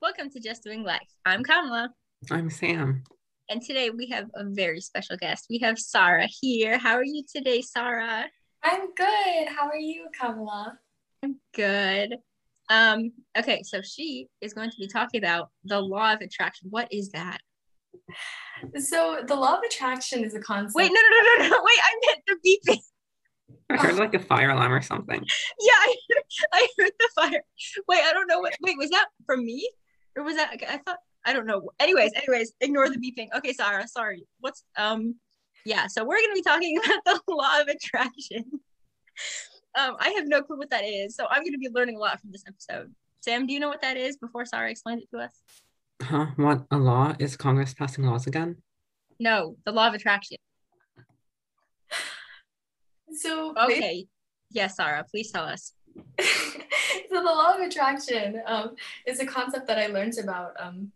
Welcome to Just Doing Life. I'm Kamala, I'm Sam. and today we have a very special guest. We have Sarah here. How are you today, Sarah? I'm good. How are you, Kamala? I'm good. Um, okay, so she is going to be talking about the law of attraction. What is that? So, the law of attraction is a concept. Wait, no, no, no, no, no. Wait, I meant the beeping. I heard like a fire alarm or something. Yeah, I heard, I heard the fire. Wait, I don't know what. Wait, was that from me, or was that? I thought I don't know. Anyways, anyways, ignore the beeping. Okay, Sarah, sorry. What's um, yeah. So we're gonna be talking about the law of attraction. Um, I have no clue what that is, so I'm gonna be learning a lot from this episode. Sam, do you know what that is? Before Sarah explains it to us. Huh? What a law? Is Congress passing laws again? No, the law of attraction. So, Okay. Yes, Sarah, please tell us. so the law of attraction um, is a concept that I learned about um,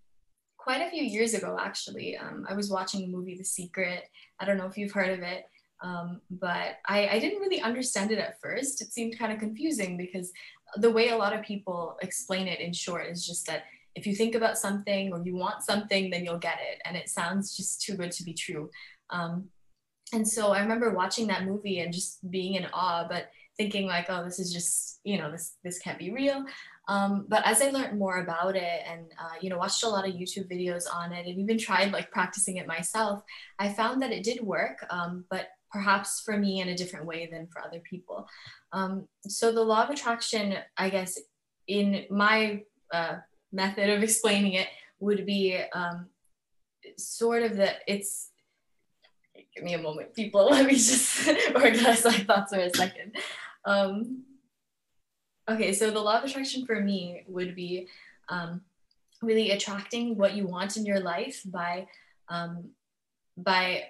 quite a few years ago, actually. Um, I was watching the movie The Secret. I don't know if you've heard of it, um, but I, I didn't really understand it at first. It seemed kind of confusing because the way a lot of people explain it in short is just that if you think about something or you want something, then you'll get it. And it sounds just too good to be true. Um, and so I remember watching that movie and just being in awe, but thinking like, oh, this is just, you know, this this can't be real. Um, but as I learned more about it and uh, you know watched a lot of YouTube videos on it and even tried like practicing it myself, I found that it did work, um, but perhaps for me in a different way than for other people. Um, so the law of attraction, I guess, in my uh, method of explaining it would be um, sort of that it's give me a moment people let me just organize my thoughts for a second um, okay so the law of attraction for me would be um, really attracting what you want in your life by um, by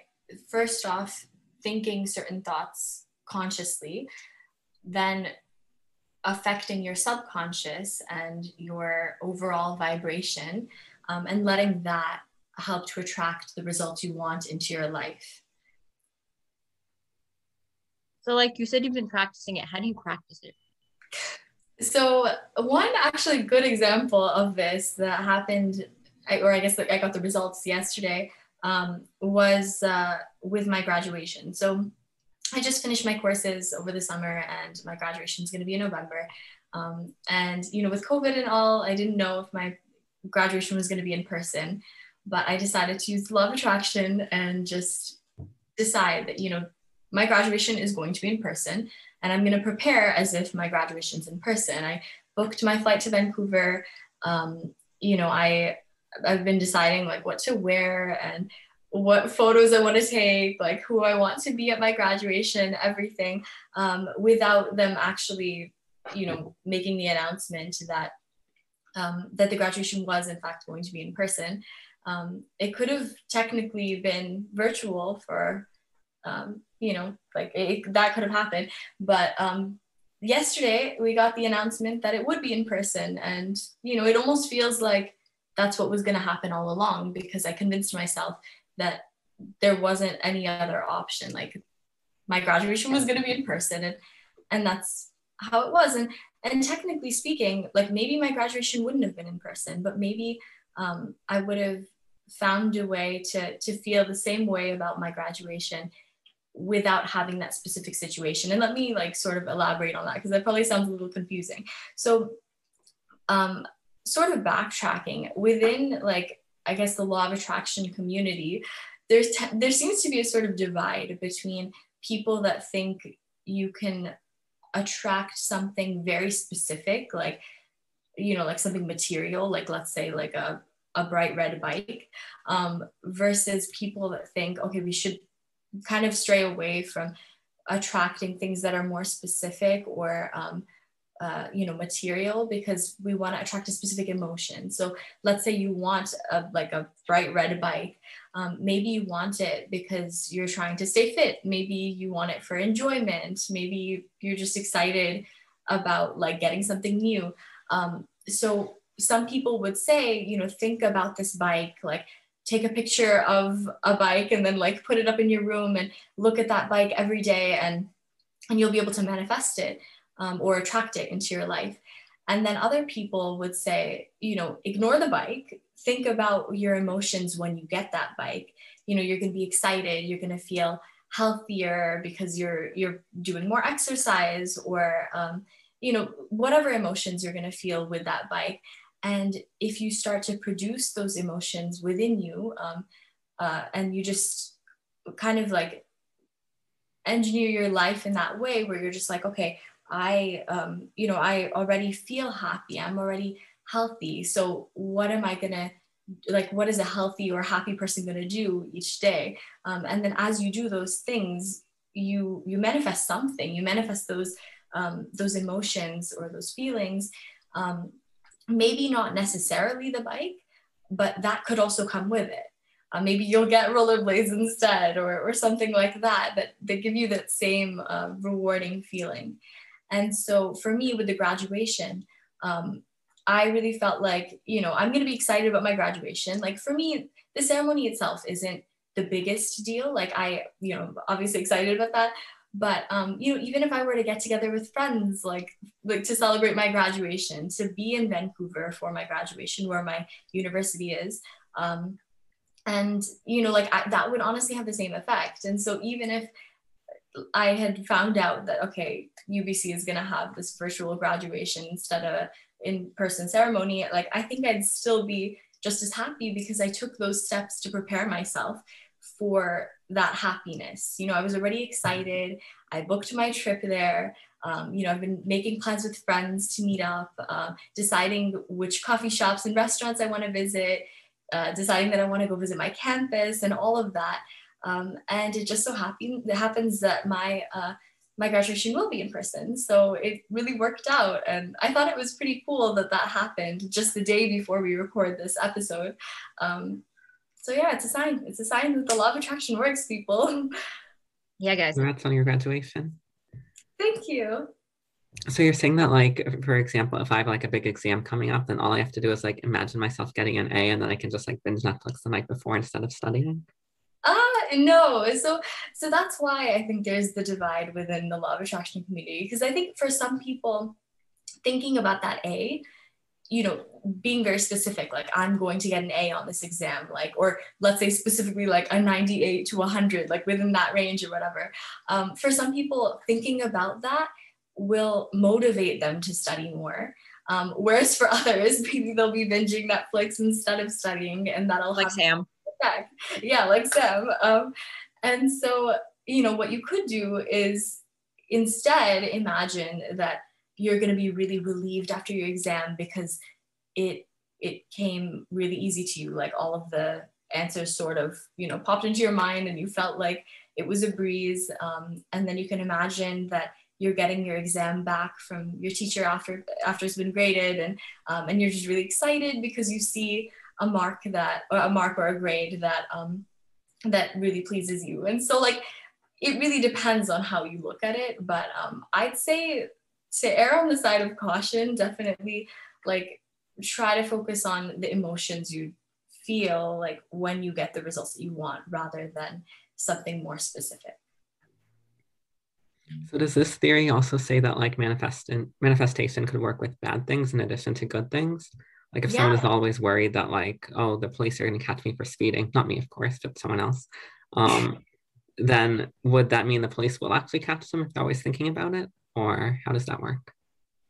first off thinking certain thoughts consciously then affecting your subconscious and your overall vibration um, and letting that help to attract the results you want into your life So, like you said, you've been practicing it. How do you practice it? So one actually good example of this that happened, or I guess I got the results yesterday, um, was uh, with my graduation. So I just finished my courses over the summer, and my graduation is going to be in November. Um, and you know, with COVID and all, I didn't know if my graduation was going to be in person, but I decided to use of attraction and just decide that you know my graduation is going to be in person and I'm going to prepare as if my graduation's in person. I booked my flight to Vancouver. Um, you know, I I've been deciding like what to wear and what photos I want to take, like who I want to be at my graduation, everything, um, without them actually, you know, making the announcement that um, that the graduation was in fact going to be in person. Um, it could have technically been virtual for um, you know, like it, that could have happened. But um, yesterday we got the announcement that it would be in person, and you know, it almost feels like that's what was going to happen all along because I convinced myself that there wasn't any other option. Like my graduation was going to be in person, and and that's how it was. And and technically speaking, like maybe my graduation wouldn't have been in person, but maybe um, I would have found a way to to feel the same way about my graduation without having that specific situation. And let me like sort of elaborate on that because that probably sounds a little confusing. So um, sort of backtracking within like I guess the law of attraction community, there's te- there seems to be a sort of divide between people that think you can attract something very specific, like you know, like something material, like let's say like a a bright red bike, um, versus people that think, okay, we should kind of stray away from attracting things that are more specific or um, uh, you know material because we want to attract a specific emotion. So let's say you want a like a bright red bike um, maybe you want it because you're trying to stay fit. Maybe you want it for enjoyment. Maybe you're just excited about like getting something new. Um, so some people would say you know think about this bike like take a picture of a bike and then like put it up in your room and look at that bike every day and and you'll be able to manifest it um, or attract it into your life. And then other people would say you know ignore the bike. Think about your emotions when you get that bike. You know you're going to be excited. You're going to feel healthier because you're you're doing more exercise or um, you know whatever emotions you're going to feel with that bike and if you start to produce those emotions within you um, uh, and you just kind of like engineer your life in that way where you're just like okay i um, you know i already feel happy. I'm already healthy. So what am i gonna like what is a healthy or happy person to do each day? Um, and then as you do those things you you manifest something. You manifest those um, those emotions or those feelings. Um, maybe not necessarily the bike but that could also come with it uh, maybe you'll get rollerblades instead or, or something like that that, that give you that same uh, rewarding feeling and so for me with the graduation um, I really felt like, you know, I'm going to be excited about my graduation. Like for me, the ceremony itself isn't the biggest deal. Like I, you know, obviously excited about that. But um, you know, even if I were to get together with friends, like like to celebrate my graduation, to be in Vancouver for my graduation, where my university is, um, and you know, like I, that would honestly have the same effect. And so even if I had found out that okay, UBC is going to have this virtual graduation instead of in-person ceremony like i think i'd still be just as happy because i took those steps to prepare myself for that happiness you know i was already excited i booked my trip there um, you know i've been making plans with friends to meet up uh, deciding which coffee shops and restaurants i want to visit uh, deciding that i want to go visit my campus and all of that um, and it just so happen, it happens that my uh, my graduation will be in person. So it really worked out. And I thought it was pretty cool that that happened just the day before we record this episode. Um, so yeah, it's a sign. It's a sign that the law of attraction works, people. Yeah, guys. Congrats on your graduation. Thank you. So you're saying that, like, for example, if I have like a big exam coming up, then all I have to do is like imagine myself getting an A, and then I can just like binge Netflix the night before instead of studying. Ah, no. So so that's why I think there's the divide within the law of attraction community. Because I think for some people, thinking about that A, you know, being very specific, like I'm going to get an A on this exam, like, or let's say specifically like a 98 to 100, like within that range or whatever. Um, for some people, thinking about that will motivate them to study more. Um, whereas for others, maybe they'll be binging Netflix instead of studying, and that'll like Sam yeah, like Sam. Um, and so, you know, what you could do is instead imagine that you're going to be really relieved after your exam because it it came really easy to you. Like all of the answers sort of you know popped into your mind and you felt like it was a breeze. Um, and then you can imagine that you're getting your exam back from your teacher after after it's been graded and um, and you're just really excited because you see a mark that or a mark or a grade that um that really pleases you. And so like it really depends on how you look at it. But um i'd say to err on the side of caution definitely like try to focus on the emotions you feel like when you get the results that you want rather than something more specific so does this theory also say that like manifesting manifestation could work with bad things in addition to good things like if yeah. someone is always worried that like, oh, the police are going to catch me for speeding, not me, of course, but someone else, um, then would that mean the police will actually catch them if they're always thinking about it? Or how does that work?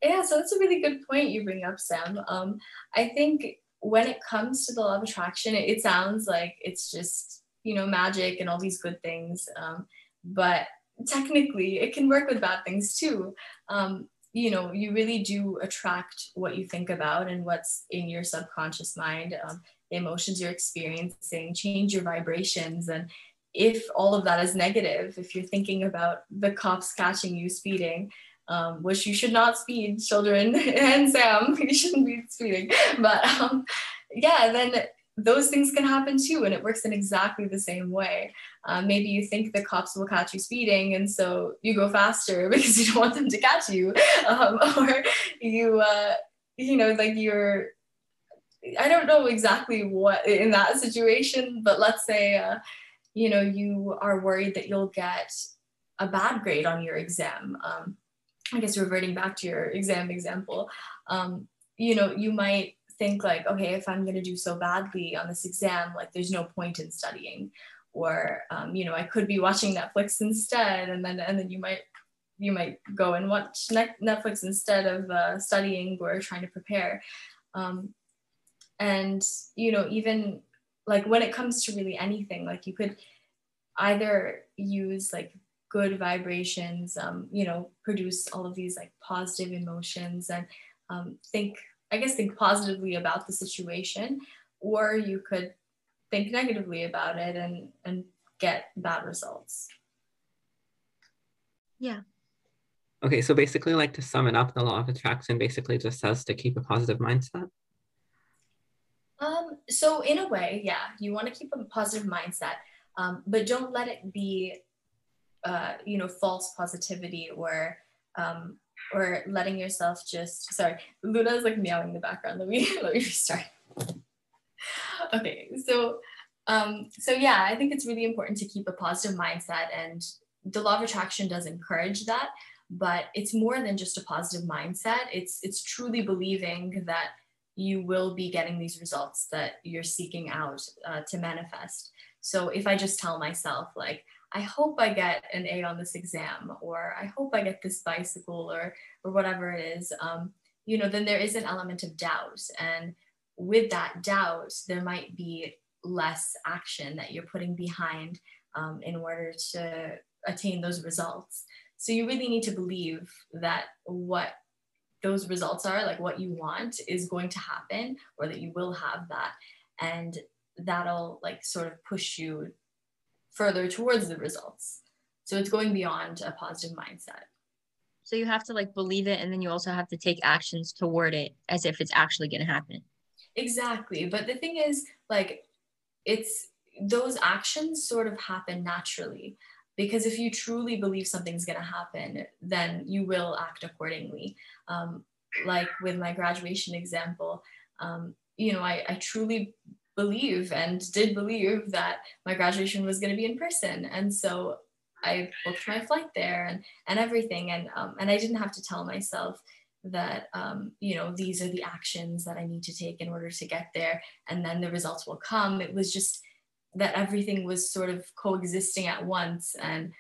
Yeah, so that's a really good point you bring up, Sam. Um, I think when it comes to the law of attraction, it, it sounds like it's just, you know, magic and all these good things. Um, but technically, it can work with bad things too. Um, you know you really do attract what you think about and what's in your subconscious mind um, the emotions you're experiencing change your vibrations and if all of that is negative if you're thinking about the cops catching you speeding um, which you should not speed children and sam you shouldn't be speeding. But um, yeah then those things can happen too and it works in exactly the same way. Uh, maybe you think the cops will catch you speeding and so you go faster because you don't want them to catch you. Um, or you uh, you know like you're i don't know exactly what in that situation but let's say uh, you know you are worried that you'll get a bad grade on your exam um, I guess reverting back to your exam example, um, you know, you might think like, okay, if I'm going to do so badly on this exam, like there's no point in studying, or um, you know, I could be watching Netflix instead, and then and then you might you might go and watch Netflix instead of uh, studying or trying to prepare. Um, and you know, even like when it comes to really anything, like you could either use like good vibrations, um, you know, produce all of these like positive emotions and um, think, I guess, think positively about the situation, or you could think negatively about it and and get bad results. Yeah. Okay, so basically, like to sum it up, the law of attraction basically just says to keep a positive mindset. Um, so in a way, yeah, you want to keep a positive mindset, um, but don't let it be, uh, you know, false positivity or um, or letting yourself just. Sorry, Luna's like meowing in the background. Let me let me restart. okay, so um, so yeah, I think it's really important to keep a positive mindset, and the law of attraction does encourage that. But it's more than just a positive mindset. It's it's truly believing that you will be getting these results that you're seeking out uh, to manifest. So if I just tell myself, like, I hope I get an A on this exam, or I hope I get this bicycle, or or whatever it is, um, you know, then there is an element of doubt, and with that doubt, there might be less action that you're putting behind um, in order to attain those results. So you really need to believe that what those results are, like what you want is going to happen or that you will have that. And that'll like sort of push you further towards the results. So it's going beyond a positive mindset. So you have to like believe it and then you also have to take actions toward it as if it's actually going to happen. Exactly. But the thing is like it's those actions sort of happen naturally because if you truly believe something's going to happen then you will act accordingly. Um, like with my graduation example um, you know I, I truly believe and did believe that my graduation was going to be in person. And so i booked my flight there and and everything. And um, and i didn't have to tell myself that um, you know these are the actions that i need to take in order to get there. And then the results will come. It was just that everything was sort of coexisting at once. And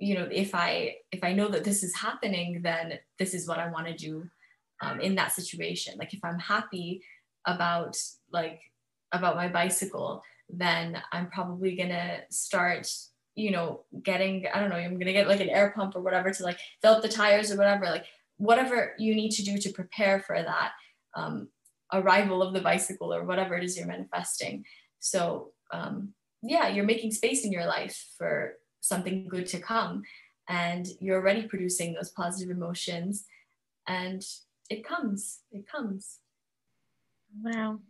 you know if i if i know that this is happening then this is what i want to do um, in that situation. Like if i'm happy about like about my bicycle then i'm probably gonna start you know getting i don't know i'm gonna get like an air pump or whatever to like fill up the tires or whatever like whatever you need to do to prepare for that um, arrival of the bicycle or whatever it is you're manifesting. So um, yeah, you're making space in your life for something good to come. And you're already producing those positive emotions. And it comes, it comes. Wow,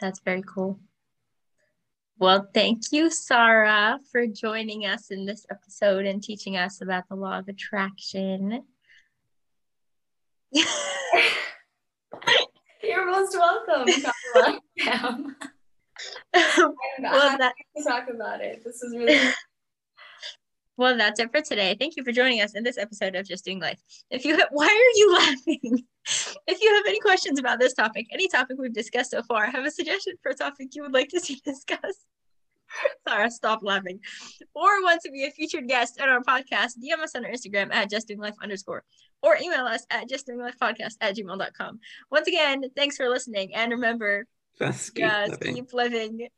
that's very cool. Well, thank you, Sarah, for joining us in this episode and teaching us about the law of attraction. You're most welcome, well, that, to talk about it. This is really. well, that's it for today. Thank you for joining us in this episode of Just Doing Life. If you have, why are you laughing? if you have any questions about this topic, any topic we've discussed so far, have a suggestion for a topic you would like to see discussed. Sorry, stop laughing. Or want to be a featured guest on our podcast, DM us on our Instagram at just doing life underscore or email us at just doing life podcast at gmail.com. Once again, thanks for listening. And remember, just keep, just living. keep living.